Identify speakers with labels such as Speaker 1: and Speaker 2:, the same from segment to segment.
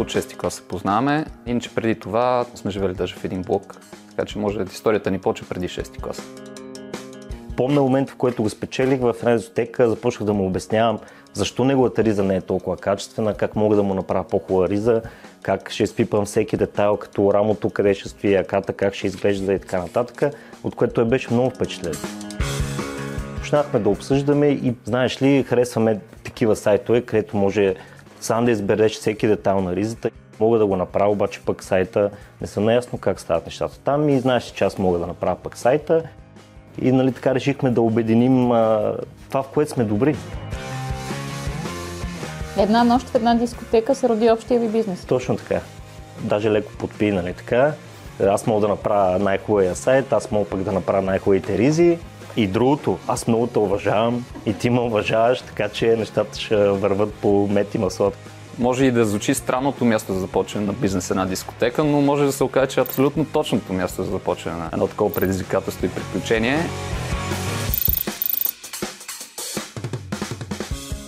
Speaker 1: от 6 клас се познаваме. Иначе преди това сме живели даже в един блок. Така че може историята ни почва преди 6 клас.
Speaker 2: Помня момент, в който го спечелих в една започнах да му обяснявам защо неговата риза не е толкова качествена, как мога да му направя по-хубава риза, как ще изпипам всеки детайл, като рамото, къде ще стои аката, как ще изглежда и така нататък, от което той беше много впечатлен. Почнахме да обсъждаме и, знаеш ли, харесваме такива сайтове, където може сам да избереш всеки детайл на ризата. Мога да го направя, обаче пък сайта не съм наясно как стават нещата там и знаеш, че аз мога да направя пък сайта. И нали, така решихме да обединим а, това, в което сме добри.
Speaker 3: Една нощ в една дискотека се роди общия ви бизнес.
Speaker 2: Точно така. Даже леко подпи, нали така. Аз мога да направя най-хубавия сайт, аз мога пък да направя най-хубавите ризи. И другото, аз много те уважавам и ти ме уважаваш, така че нещата ще върват по мет и масло.
Speaker 1: Може и да звучи странното място за започване на бизнес една дискотека, но може да се окаже, че е абсолютно точното място за започване на едно такова предизвикателство и приключение.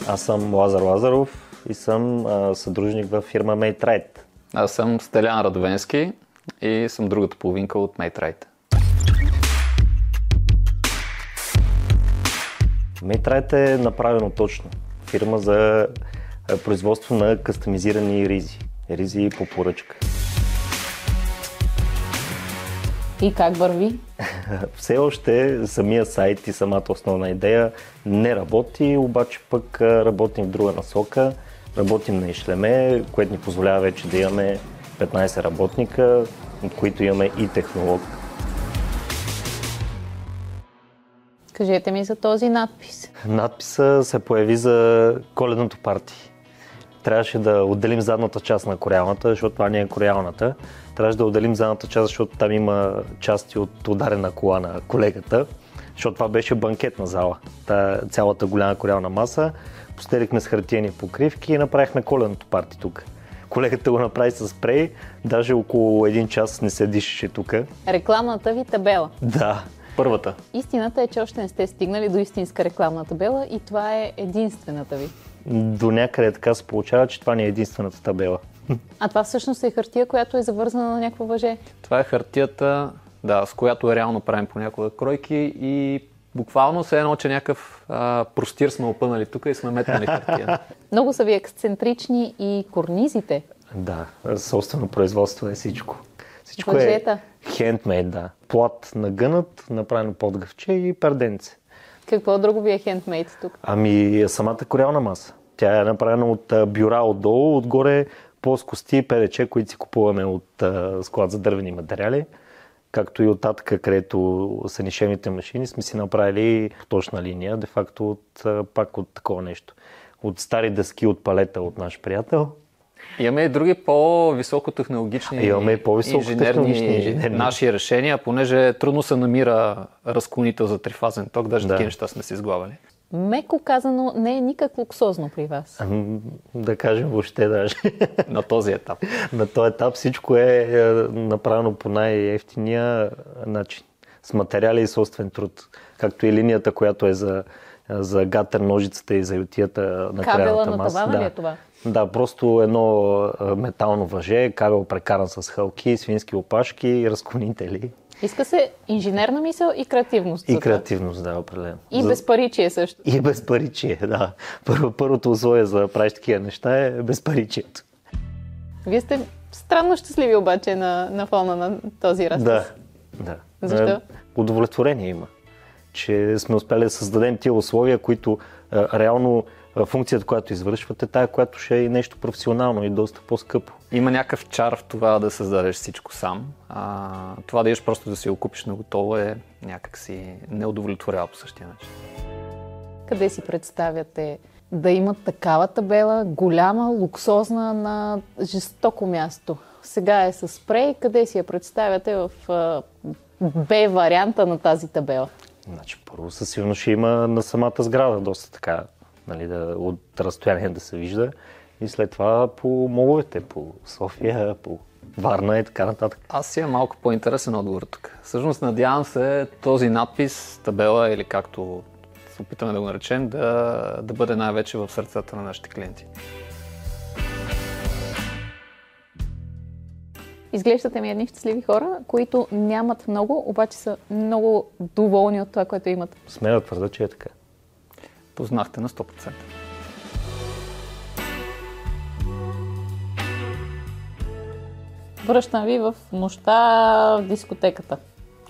Speaker 2: Аз съм Лазар Лазаров и съм а, съдружник в фирма MateRight.
Speaker 1: Аз съм Стелян Радовенски и съм другата половинка от MateRight.
Speaker 2: MateRight е направено точно. Фирма за а, производство на кастомизирани ризи. Ризи по поръчка.
Speaker 3: И как върви?
Speaker 2: Все още самия сайт и самата основна идея не работи, обаче пък а, работим в друга насока. Работим на Ишлеме, което ни позволява вече да имаме 15 работника, от които имаме и технолог.
Speaker 3: Кажете ми за този надпис.
Speaker 2: Надписа се появи за коледното парти. Трябваше да отделим задната част на корялната, защото това не е корялната. Трябваше да отделим задната част, защото там има части от ударена кола на колегата, защото това беше банкетна зала. Та, цялата голяма корялна маса. Постелихме с хартиени покривки и направихме коленото парти тук. Колегата го направи с спрей, даже около един час не се дишаше тук.
Speaker 3: Рекламната ви табела.
Speaker 2: Да, първата.
Speaker 3: Истината е, че още не сте стигнали до истинска рекламна табела и това е единствената ви.
Speaker 2: До някъде така се получава, че това не е единствената табела.
Speaker 3: А това всъщност е хартия, която е завързана на някакво въже.
Speaker 1: Това е хартията, да, с която реално правим понякога кройки и буквално се едно, че някакъв а, простир сме опънали тук и сме метнали хартия.
Speaker 3: Много са ви ексцентрични и корнизите.
Speaker 2: Да, собствено производство е всичко. Всичко
Speaker 3: Въжета.
Speaker 2: е хендмейд, да. Плат на гънат, направено под гъвче и перденце.
Speaker 3: Какво друго ви е хендмейд тук?
Speaker 2: Ами самата корялна маса. Тя е направена от бюра отдолу, отгоре плоскости и пелече, които си купуваме от а, склад за дървени материали. Както и от татъка, където са нишевните машини, сме си направили точна линия, де факто от, пак от такова нещо. От стари дъски от палета от наш приятел.
Speaker 1: Имаме и други по-високотехнологични
Speaker 2: Имаме и по-високотехнологични
Speaker 1: инженерни, наши решения, понеже трудно се намира разклонител за трифазен ток, даже
Speaker 2: Да.
Speaker 1: такива неща сме си изглавали.
Speaker 3: Меко казано, не е никак луксозно при вас.
Speaker 2: Да кажем въобще даже.
Speaker 1: на този етап.
Speaker 2: На този етап всичко е е, направено по най-ефтиния начин. С материали и собствен труд. Както и линията, която е за, за гатер, ножицата и за ютията на
Speaker 3: Кабела на
Speaker 2: маса.
Speaker 3: тавана ли
Speaker 2: да.
Speaker 3: е това?
Speaker 2: Да, просто едно а, метално въже, кабел прекаран с хълки, свински опашки, разклонители
Speaker 3: Иска се инженерна мисъл и креативност.
Speaker 2: и креативност, да, определено.
Speaker 3: И
Speaker 2: За-
Speaker 3: безпаричие също.
Speaker 2: И безпаричие, да. Първо, първото условие за да правиш такива неща е безпаричието.
Speaker 3: Вие сте странно щастливи обаче на, на фона на този разказ.
Speaker 2: Да, да.
Speaker 3: Защо?
Speaker 2: Е, Удовлетворение има, че сме успели да създадем тия условия, които е, реално е, функцията, която извършвате, тая, която ще е и нещо професионално и доста по-скъпо.
Speaker 1: Има някакъв чар в това да създадеш всичко сам. А, това да идеш просто да си го купиш на готово е някакси неудовлетворява по същия начин.
Speaker 3: Къде си представяте да имат такава табела, голяма, луксозна, на жестоко място? Сега е с спрей. Къде си я представяте в а, Б варианта на тази табела?
Speaker 2: Значи, първо със сигурност ще има на самата сграда доста така, нали, да, от разстояние да се вижда. И след това по моловете, по София, по Варна и така нататък.
Speaker 1: Аз си е малко по-интересен отговор тук. Всъщност надявам се този надпис, табела или както се опитаме да го наречем, да, да бъде най-вече в сърцата на нашите клиенти.
Speaker 3: Изглеждате ми едни щастливи хора, които нямат много, обаче са много доволни от това, което имат.
Speaker 2: Смея да твърда, че е така.
Speaker 1: Познахте на 100%.
Speaker 3: Връщам ви в нощта в дискотеката.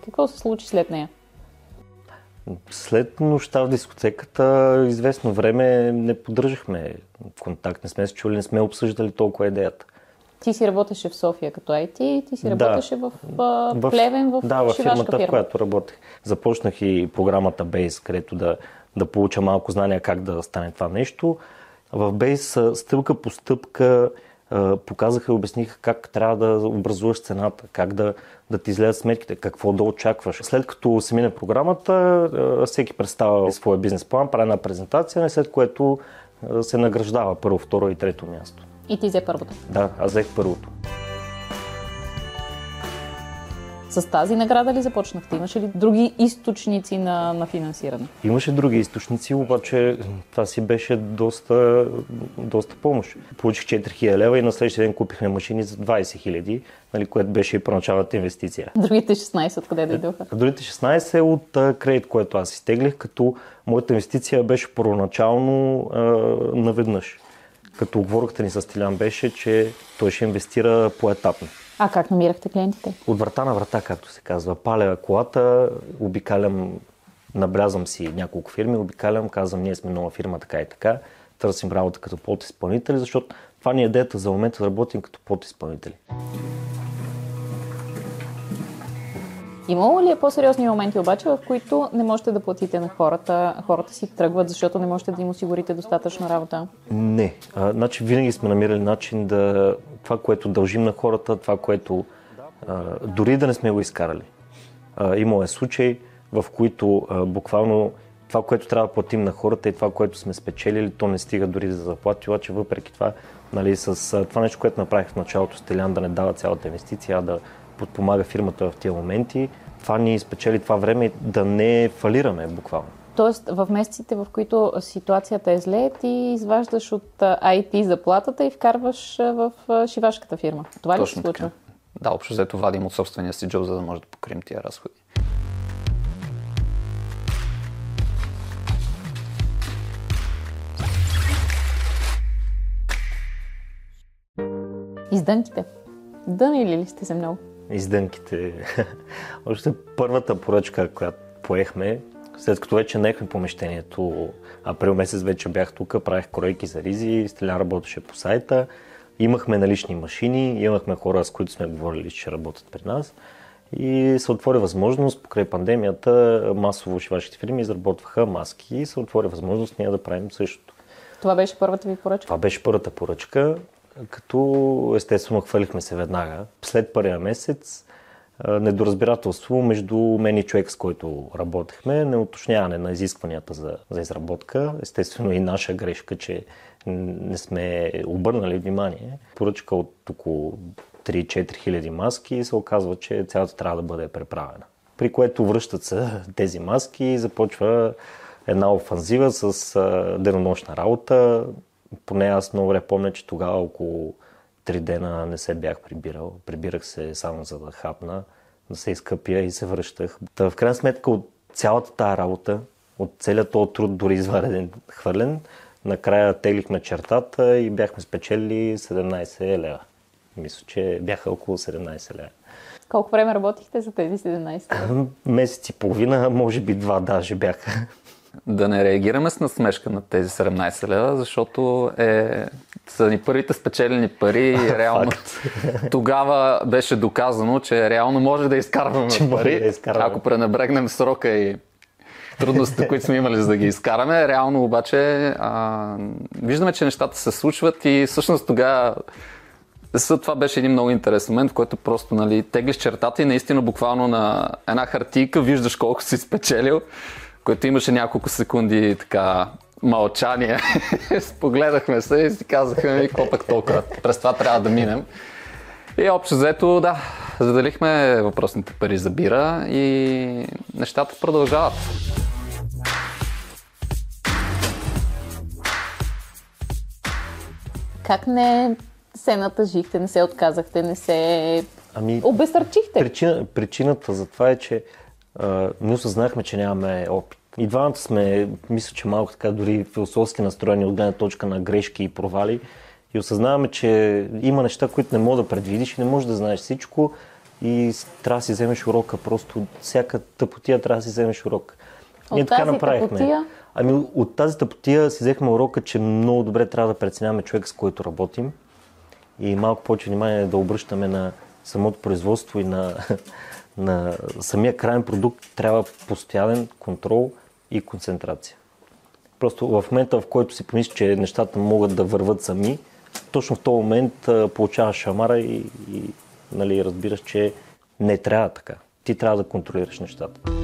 Speaker 3: Какво се случи след нея?
Speaker 2: След нощта в дискотеката, известно време не поддържахме контакт, не сме се чули, не сме обсъждали толкова идеята.
Speaker 3: Ти си работеше в София като IT, ти си
Speaker 2: Да.
Speaker 3: работеше в, в, в Плевен, в,
Speaker 2: да, в фирмата,
Speaker 3: фирма.
Speaker 2: в която работех. Започнах и програмата Base, където да, да получа малко знания как да стане това нещо. В Base стъпка по стъпка показаха и обясниха как трябва да образуваш цената, как да, да ти излезат сметките, какво да очакваш. След като се мине програмата, всеки представя своя бизнес план, прави една презентация, след което се награждава първо, второ и трето място.
Speaker 3: И ти взе първата.
Speaker 2: Да, аз взех първото.
Speaker 3: С тази награда ли започнахте? Имаше ли други източници на, на финансиране?
Speaker 2: Имаше други източници, обаче това си беше доста, доста помощ. Получих 4000 лева и на следващия ден купихме машини за 20 000, нали, което беше и първоначалната инвестиция.
Speaker 3: Другите 16 откъде дойдоха?
Speaker 2: А другите 16 е от кредит, който аз изтеглих, като моята инвестиция беше първоначално а, наведнъж. Като оговорката ни с Тилян беше, че той ще инвестира поетапно.
Speaker 3: А как намирахте клиентите?
Speaker 2: От врата на врата, както се казва. Паля колата, обикалям, набрязвам си няколко фирми, обикалям, казвам, ние сме нова фирма, така и така. Търсим работа като подизпълнители, защото това ни е идеята за момента да работим като подизпълнители.
Speaker 3: Имало ли е по-сериозни моменти обаче, в които не можете да платите на хората, хората си тръгват, защото не можете да им осигурите достатъчно работа?
Speaker 2: Не. А, значи винаги сме намирали начин да това, което дължим на хората, това, което а, дори да не сме го изкарали. А, имало е случаи, в които а, буквално това, което трябва да платим на хората и това, което сме спечелили, то не стига дори за заплати, обаче въпреки това, нали, с това нещо, което направих в началото с Телян, да не дава цялата инвестиция, а да подпомага фирмата в тия моменти, това ни спечели това време да не фалираме буквално.
Speaker 3: Тоест, в месеците, в които ситуацията е зле, ти изваждаш от IT заплатата и вкарваш в шивашката фирма. Това ли се
Speaker 1: Точно
Speaker 3: случва?
Speaker 1: така. Да, общо взето вадим от собствения си джоб, за да може да покрием тия разходи.
Speaker 3: Издънките. Дънили ли сте се много?
Speaker 2: Издънките. Още първата поръчка, която поехме, след като вече наехме помещението, април месец вече бях тук, правих кройки за ризи, Стелян работеше по сайта, имахме налични машини, имахме хора, с които сме говорили, че работят при нас. И се отвори възможност, покрай пандемията, масово шивашите фирми изработваха маски и се отвори възможност ние да правим същото.
Speaker 3: Това беше първата ви поръчка.
Speaker 2: Това беше първата поръчка, като естествено хвърлихме се веднага. След първия месец недоразбирателство между мен и човек, с който работехме, неуточняване на изискванията за, за изработка. Естествено и наша грешка, че не сме обърнали внимание. Поръчка от около 3-4 хиляди маски се оказва, че цялата трябва да бъде преправена. При което връщат се тези маски и започва една офанзива с денонощна работа. Поне аз много добре помня, че тогава около три дена не се бях прибирал. Прибирах се само за да хапна, да се изкъпя и се връщах. Та, в крайна сметка от цялата тази работа, от целият този труд, дори извареден хвърлен, накрая теглихме чертата и бяхме спечели 17 лева. Мисля, че бяха около 17 лева.
Speaker 3: Колко време работихте за тези 17?
Speaker 2: Месец и половина, може би два даже бяха.
Speaker 1: Да не реагираме с насмешка на тези 17 лева, защото е, са ни първите спечелени пари. Реално, тогава беше доказано, че реално може да изкарваме
Speaker 2: Че
Speaker 1: пари.
Speaker 2: да изкарваме.
Speaker 1: Ако пренебрегнем срока и трудностите, които сме имали за да ги изкараме. Реално обаче а, виждаме, че нещата се случват и всъщност тогава това беше един много интересен момент, в който просто нали, теглиш чертата и наистина буквално на една хартийка виждаш колко си спечелил, което имаше няколко секунди така мълчание. Погледахме се и си казахме, ми, какво пък толкова, през това трябва да минем. И общо взето, да, заделихме въпросните пари за бира и нещата продължават.
Speaker 3: Как не се натъжихте, не се отказахте, не се
Speaker 2: Ами,
Speaker 3: Обезсърчихте.
Speaker 2: Причина, причината за това е, че ние осъзнахме, че нямаме опит. И двамата сме, мисля, че малко така дори философски настроени от гледна точка на грешки и провали. И осъзнаваме, че има неща, които не мога да предвидиш и не можеш да знаеш всичко и трябва да си вземеш урока. Просто всяка тъпотия трябва да си вземеш урок.
Speaker 3: От тази тъпотия?
Speaker 2: Ами от тази тъпотия си взехме урока, че много добре трябва да преценяваме човек, с който работим и малко повече внимание да обръщаме на самото производство и на, на самия крайен продукт трябва постоянен контрол и концентрация. Просто в момента, в който си помислиш, че нещата могат да върват сами, точно в този момент получаваш шамара и, и нали, разбираш, че не трябва така. Ти трябва да контролираш нещата.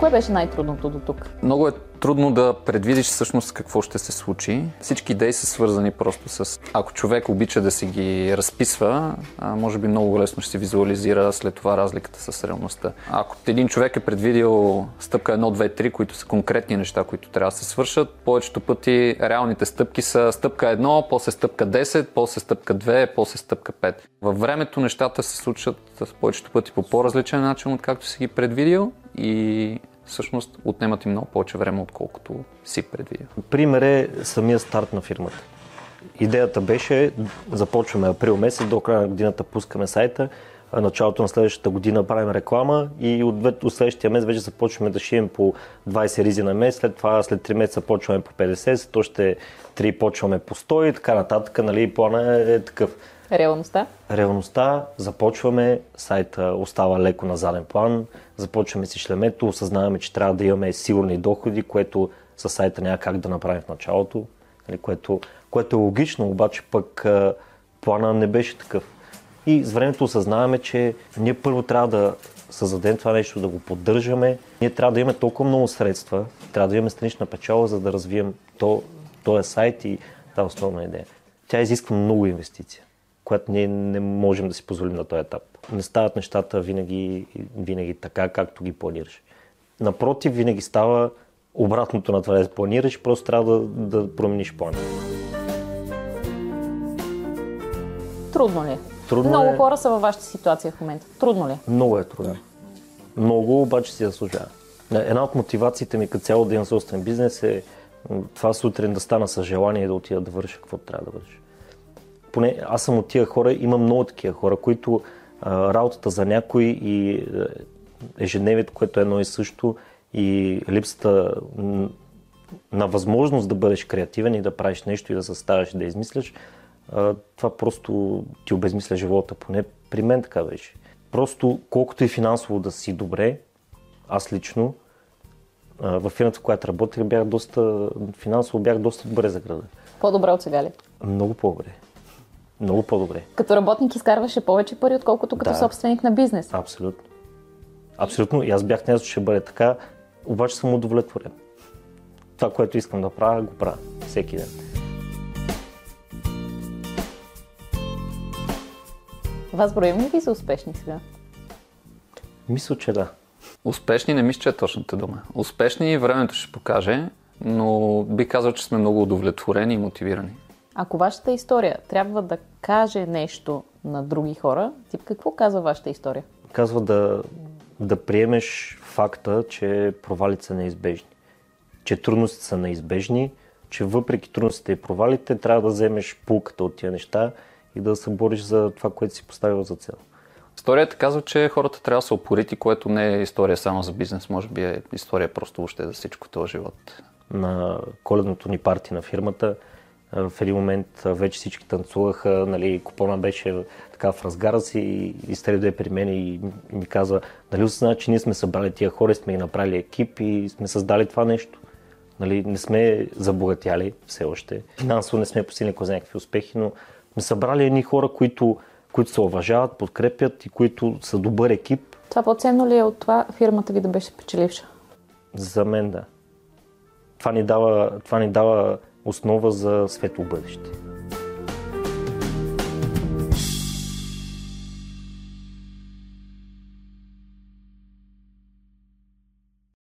Speaker 3: Кое беше най-трудното до тук?
Speaker 1: Много е трудно да предвидиш всъщност какво ще се случи. Всички идеи са свързани просто с... Ако човек обича да си ги разписва, може би много лесно ще се визуализира след това разликата с реалността. Ако един човек е предвидил стъпка 1, 2, 3, които са конкретни неща, които трябва да се свършат, повечето пъти реалните стъпки са стъпка 1, после стъпка 10, после стъпка 2, после стъпка 5. Във времето нещата се случват повечето пъти по по-различен начин, откакто си ги предвидил и всъщност отнемат и много повече време, отколкото си предвидя.
Speaker 2: Пример е самия старт на фирмата. Идеята беше, започваме април месец, до края на годината пускаме сайта, началото на следващата година правим реклама и от, от следващия месец вече започваме да шием по 20 ризи на месец, след това след 3 месеца почваме по 50, след още 3 почваме по 100 и така нататък. Нали, плана е, такъв.
Speaker 3: Реалността?
Speaker 2: Реалността, започваме, сайта остава леко на заден план, започваме си шлемето, осъзнаваме, че трябва да имаме сигурни доходи, което със сайта няма как да направим в началото, нали, което, което е логично, обаче пък плана не беше такъв. И с времето осъзнаваме, че ние първо трябва да създадем това нещо, да го поддържаме. Ние трябва да имаме толкова много средства, трябва да имаме странична печала, за да развием то, този сайт и тази основна идея. Тя изисква много инвестиция която ние не можем да си позволим на този етап. Не стават нещата винаги, винаги така, както ги планираш. Напротив, винаги става обратното на това да планираш, просто трябва да, да промениш плана.
Speaker 3: Трудно ли е?
Speaker 2: Трудно
Speaker 3: Много
Speaker 2: е...
Speaker 3: хора са във вашата ситуация в момента. Трудно ли е?
Speaker 2: Много е трудно. Много, обаче си заслужава. Една от мотивациите ми като цяло да имам собствен бизнес е това сутрин да стана с желание да отида да върша какво трябва да върша поне аз съм от тия хора, имам много такива хора, които а, работата за някой и е, ежедневието, което е едно и също и липсата на възможност да бъдеш креативен и да правиш нещо и да съставяш да измисляш, това просто ти обезмисля живота. Поне при мен така беше. Просто колкото и финансово да си добре, аз лично в фирмата, в която работех, бях доста, финансово бях доста добре за града.
Speaker 3: По-добре от сега ли?
Speaker 2: Много по-добре. Много по-добре.
Speaker 3: Като работник изкарваше повече пари, отколкото като да. собственик на бизнес.
Speaker 2: Абсолютно. Абсолютно. И аз бях наясно, че ще бъде така, обаче съм удовлетворен. Това, което искам да правя, го правя всеки ден.
Speaker 3: Вас броим ли ви за успешни сега?
Speaker 2: Мисля, че да.
Speaker 1: Успешни не мисля, че е точната дума. Успешни времето ще покаже, но би казал, че сме много удовлетворени и мотивирани.
Speaker 3: Ако вашата история трябва да каже нещо на други хора, тип какво казва вашата история?
Speaker 2: Казва да, да приемеш факта, че провалите са неизбежни. Че трудностите са неизбежни, че въпреки трудностите и провалите трябва да вземеш пулката от тия неща и да се бориш за това, което си поставил за цел.
Speaker 1: Историята казва, че хората трябва да са опорити, което не е история само за бизнес, може би е история просто въобще за всичко този живот.
Speaker 2: На коледното ни парти на фирмата в един момент вече всички танцуваха, нали, купона беше така в разгара си и, и при мен и, и ми каза, нали осъзна, че ние сме събрали тия хора, сме ги направили екип и сме създали това нещо. Нали, не сме забогатяли все още. Финансово не сме постигнали за някакви успехи, но сме събрали едни хора, които, които се уважават, подкрепят и които са добър екип.
Speaker 3: Това по-ценно ли е от това фирмата ви да беше печеливша?
Speaker 2: За мен да. Това ни дава, това ни дава основа за светло бъдеще.